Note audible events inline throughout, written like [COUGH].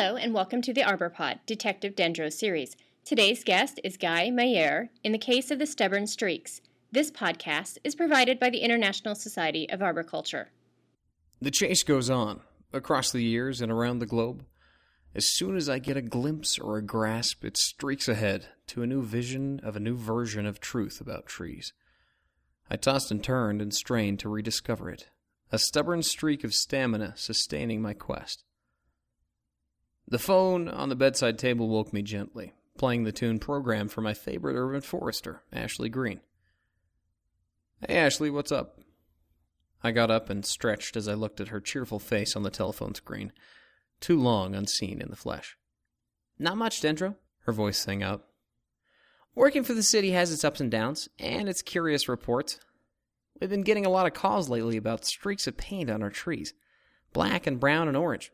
Hello, and welcome to the Arbor Pod Detective Dendro series. Today's guest is Guy Meilleur in the case of the stubborn streaks. This podcast is provided by the International Society of Arboriculture. The chase goes on, across the years and around the globe. As soon as I get a glimpse or a grasp, it streaks ahead to a new vision of a new version of truth about trees. I tossed and turned and strained to rediscover it, a stubborn streak of stamina sustaining my quest. The phone on the bedside table woke me gently, playing the tune programmed for my favorite urban forester, Ashley Green. Hey, Ashley, what's up? I got up and stretched as I looked at her cheerful face on the telephone screen, too long unseen in the flesh. Not much, Dendro, her voice sang out. Working for the city has its ups and downs, and its curious reports. We've been getting a lot of calls lately about streaks of paint on our trees black and brown and orange.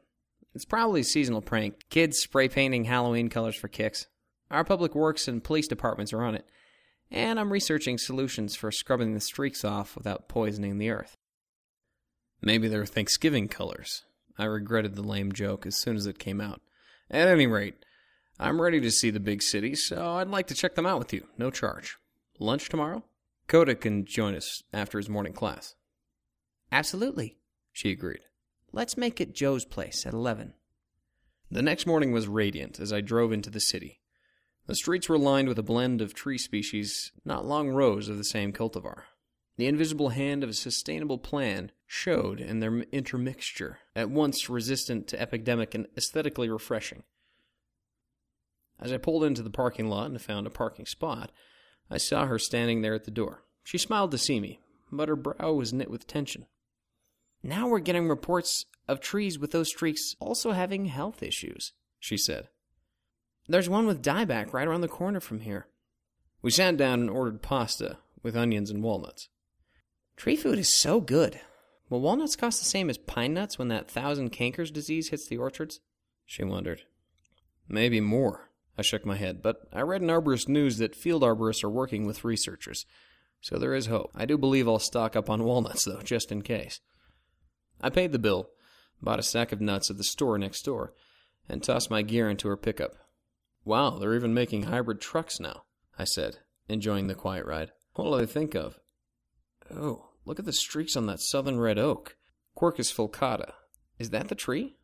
It's probably a seasonal prank. Kids spray painting Halloween colors for kicks. Our public works and police departments are on it. And I'm researching solutions for scrubbing the streaks off without poisoning the earth. Maybe they're Thanksgiving colors. I regretted the lame joke as soon as it came out. At any rate, I'm ready to see the big city, so I'd like to check them out with you. No charge. Lunch tomorrow? Codit can join us after his morning class. Absolutely, she agreed. Let's make it Joe's place at 11. The next morning was radiant as I drove into the city. The streets were lined with a blend of tree species, not long rows of the same cultivar. The invisible hand of a sustainable plan showed in their intermixture, at once resistant to epidemic and aesthetically refreshing. As I pulled into the parking lot and found a parking spot, I saw her standing there at the door. She smiled to see me, but her brow was knit with tension. Now we're getting reports of trees with those streaks also having health issues, she said. There's one with dieback right around the corner from here. We sat down and ordered pasta with onions and walnuts. Tree food is so good. Will walnuts cost the same as pine nuts when that thousand cankers disease hits the orchards? She wondered. Maybe more. I shook my head, but I read in Arborist News that field arborists are working with researchers, so there is hope. I do believe I'll stock up on walnuts, though, just in case. I paid the bill, bought a sack of nuts at the store next door, and tossed my gear into her pickup. Wow, they're even making hybrid trucks now, I said, enjoying the quiet ride. What'll I think of? Oh, look at the streaks on that southern red oak. Quercus falcata. Is that the tree?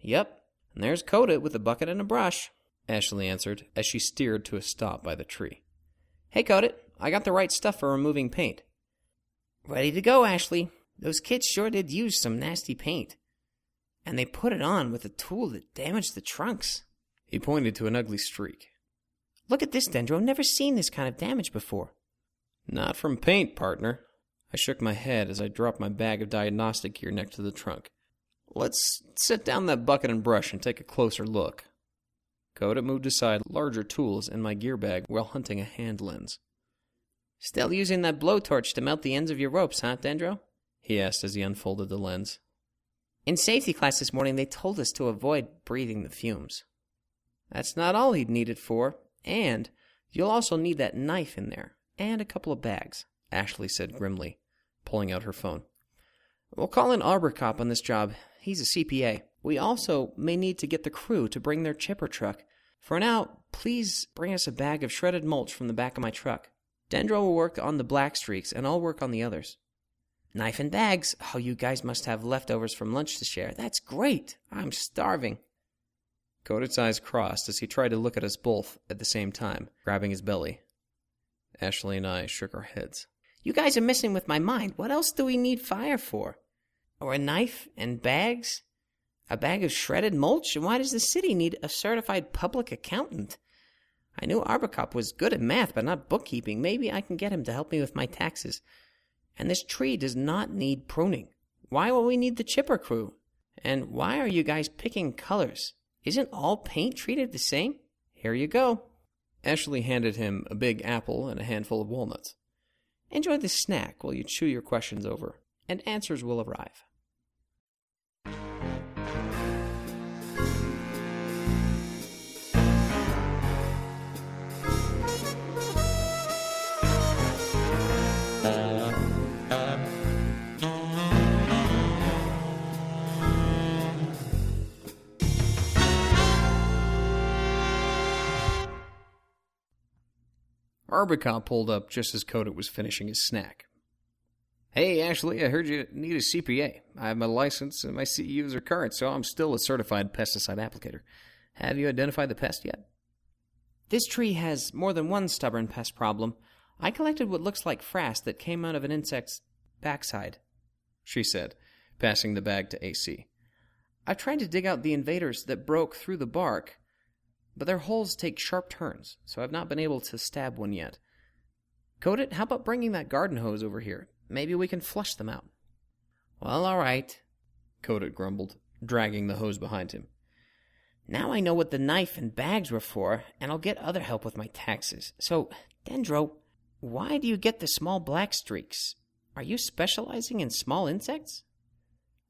Yep, and there's Codit with a bucket and a brush, Ashley answered as she steered to a stop by the tree. Hey, Codit, I got the right stuff for removing paint. Ready to go, Ashley. Those kids sure did use some nasty paint. And they put it on with a tool that damaged the trunks. He pointed to an ugly streak. Look at this, Dendro. Never seen this kind of damage before. Not from paint, partner. I shook my head as I dropped my bag of diagnostic gear next to the trunk. Let's set down that bucket and brush and take a closer look. Codit moved aside larger tools in my gear bag while hunting a hand lens. Still using that blowtorch to melt the ends of your ropes, huh, Dendro? He asked as he unfolded the lens. In safety class this morning, they told us to avoid breathing the fumes. That's not all he'd need it for, and you'll also need that knife in there, and a couple of bags, Ashley said grimly, pulling out her phone. We'll call in Arbor Cop on this job. He's a CPA. We also may need to get the crew to bring their chipper truck. For now, please bring us a bag of shredded mulch from the back of my truck. Dendro will work on the black streaks, and I'll work on the others. Knife and bags. Oh, you guys must have leftovers from lunch to share. That's great. I'm starving. Codit's eyes crossed as he tried to look at us both at the same time, grabbing his belly. Ashley and I shook our heads. You guys are messing with my mind. What else do we need fire for? Or a knife and bags? A bag of shredded mulch? And why does the city need a certified public accountant? I knew Arbocop was good at math, but not bookkeeping. Maybe I can get him to help me with my taxes. And this tree does not need pruning. Why will we need the chipper crew? And why are you guys picking colors? Isn't all paint treated the same? Here you go. Ashley handed him a big apple and a handful of walnuts. Enjoy this snack while you chew your questions over, and answers will arrive. Arbocop pulled up just as Codit was finishing his snack. Hey, Ashley, I heard you need a CPA. I have my license and my CEUs are current, so I'm still a certified pesticide applicator. Have you identified the pest yet? This tree has more than one stubborn pest problem. I collected what looks like frass that came out of an insect's backside, she said, passing the bag to AC. I've tried to dig out the invaders that broke through the bark, but their holes take sharp turns, so I've not been able to stab one yet. Codit, how about bringing that garden hose over here? Maybe we can flush them out. Well, all right, Codit grumbled, dragging the hose behind him. Now I know what the knife and bags were for, and I'll get other help with my taxes. So, Dendro, why do you get the small black streaks? Are you specializing in small insects?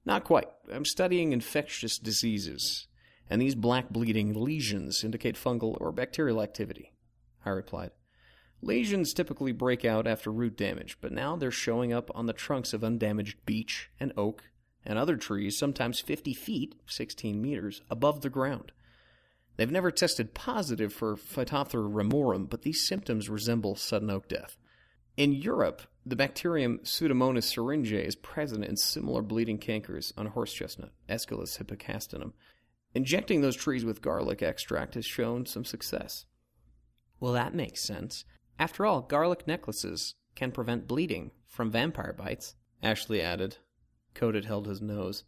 Not quite. I'm studying infectious diseases, and these black bleeding lesions indicate fungal or bacterial activity, I replied. Lesions typically break out after root damage, but now they're showing up on the trunks of undamaged beech and oak and other trees, sometimes 50 feet, 16 meters, above the ground. They've never tested positive for Phytophthora ramorum, but these symptoms resemble sudden oak death. In Europe, the bacterium Pseudomonas syringae is present in similar bleeding cankers on horse chestnut, Aesculus hippocastanum. Injecting those trees with garlic extract has shown some success. Well, that makes sense. After all, garlic necklaces can prevent bleeding from vampire bites, Ashley added. Codit held his nose.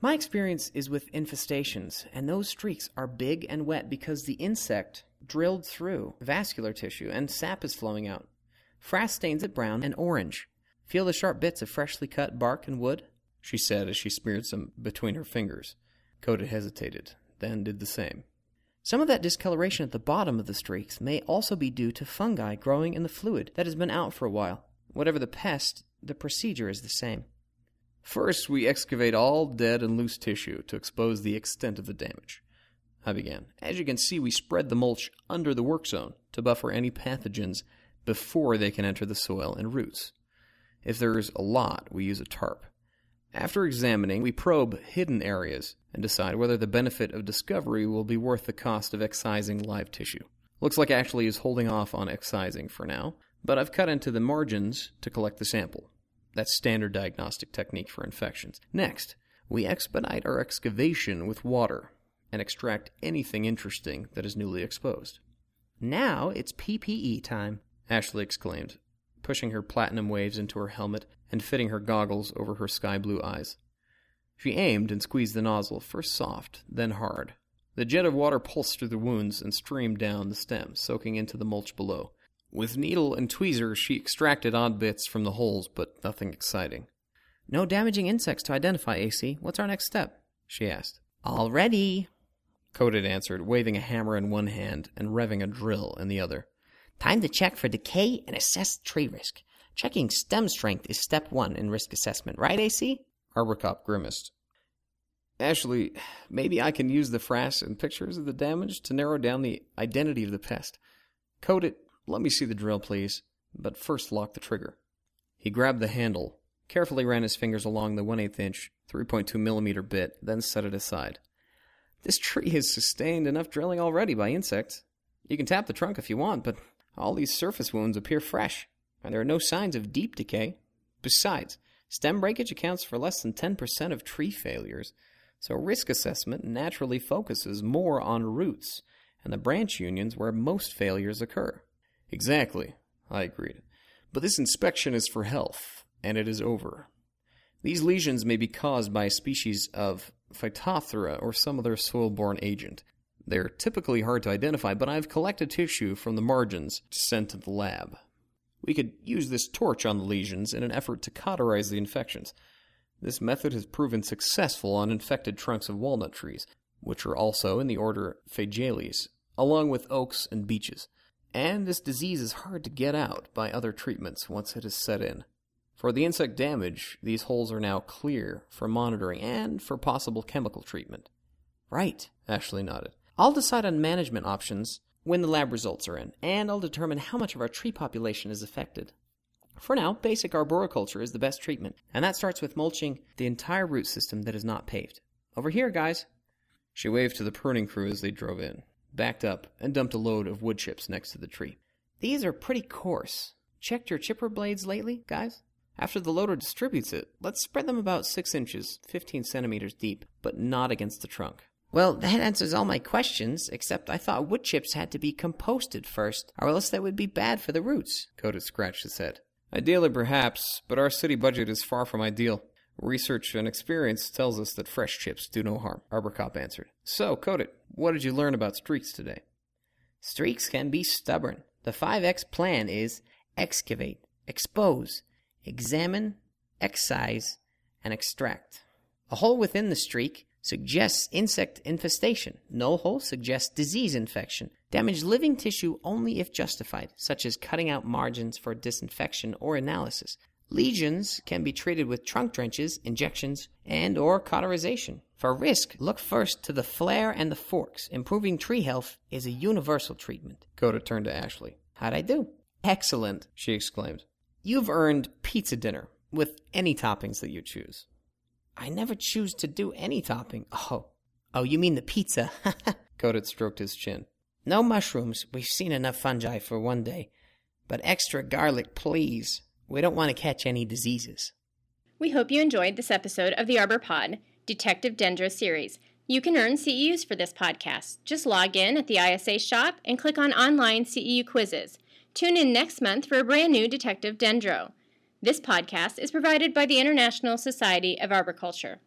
My experience is with infestations, and those streaks are big and wet because the insect drilled through vascular tissue and sap is flowing out. Frass stains it brown and orange. Feel the sharp bits of freshly cut bark and wood? she said as she smeared some between her fingers. Codit hesitated, then did the same. Some of that discoloration at the bottom of the streaks may also be due to fungi growing in the fluid that has been out for a while. Whatever the pest, the procedure is the same. First, we excavate all dead and loose tissue to expose the extent of the damage. I began. As you can see, we spread the mulch under the work zone to buffer any pathogens before they can enter the soil and roots. If there is a lot, we use a tarp. After examining, we probe hidden areas and decide whether the benefit of discovery will be worth the cost of excising live tissue. Looks like Ashley is holding off on excising for now, but I've cut into the margins to collect the sample. That's standard diagnostic technique for infections. Next, we expedite our excavation with water and extract anything interesting that is newly exposed. Now it's PPE time, Ashley exclaimed, pushing her platinum waves into her helmet and fitting her goggles over her sky blue eyes. She aimed and squeezed the nozzle, first soft, then hard. The jet of water pulsed through the wounds and streamed down the stem, soaking into the mulch below. With needle and tweezers, she extracted odd bits from the holes, but nothing exciting. No damaging insects to identify, AC. What's our next step? she asked. All ready, Codit answered, waving a hammer in one hand and revving a drill in the other. Time to check for decay and assess tree risk. Checking stem strength is step one in risk assessment, right, AC? Arbocop grimaced. Ashley, maybe I can use the frass and pictures of the damage to narrow down the identity of the pest. Codit. let me see the drill, please, but first lock the trigger. He grabbed the handle, carefully ran his fingers along the 1 8 inch, 3.2 millimeter bit, then set it aside. This tree has sustained enough drilling already by insects. You can tap the trunk if you want, but all these surface wounds appear fresh, and there are no signs of deep decay. Besides, Stem breakage accounts for less than 10% of tree failures, so risk assessment naturally focuses more on roots and the branch unions where most failures occur. Exactly, I agreed. But this inspection is for health, and it is over. These lesions may be caused by a species of Phytophthora or some other soil borne agent. They're typically hard to identify, but I've collected tissue from the margins to send to the lab. We could use this torch on the lesions in an effort to cauterize the infections. This method has proven successful on infected trunks of walnut trees, which are also in the order Fagales, along with oaks and beeches. And this disease is hard to get out by other treatments once it has set in. For the insect damage, these holes are now clear for monitoring and for possible chemical treatment. Right, Ashley nodded. I'll decide on management options when the lab results are in, and I'll determine how much of our tree population is affected. For now, basic arboriculture is the best treatment, and that starts with mulching the entire root system that is not paved. Over here, guys. She waved to the pruning crew as they drove in, backed up, and dumped a load of wood chips next to the tree. These are pretty coarse. Checked your chipper blades lately, guys? After the loader distributes it, let's spread them about 6 inches, 15 centimeters deep, but not against the trunk. Well, that answers all my questions, except I thought wood chips had to be composted first, or else that would be bad for the roots. Codit scratched his head. Ideally, perhaps, but our city budget is far from ideal. Research and experience tells us that fresh chips do no harm, Arborcop answered. So, Codit, what did you learn about streaks today? Streaks can be stubborn. The 5X plan is excavate, expose, examine, excise, and extract. A hole within the streak suggests insect infestation. No hole suggests disease infection. Damage living tissue only if justified, such as cutting out margins for disinfection or analysis. Lesions can be treated with trunk drenches, injections, and or cauterization. For risk, look first to the flare and the forks. Improving tree health is a universal treatment. Codit turned to Ashley. How'd I do? Excellent, she exclaimed. You've earned pizza dinner with any toppings that you choose. I never choose to do any topping. Oh, oh, you mean the pizza? [LAUGHS] Codit stroked his chin. No mushrooms. We've seen enough fungi for one day. But extra garlic, please. We don't want to catch any diseases. We hope you enjoyed this episode of the Arbor Pod, Detective Dendro series. You can earn CEUs for this podcast. Just log in at the ISA shop and click on online CEU quizzes. Tune in next month for a brand new Detective Dendro. This podcast is provided by the International Society of Arboriculture.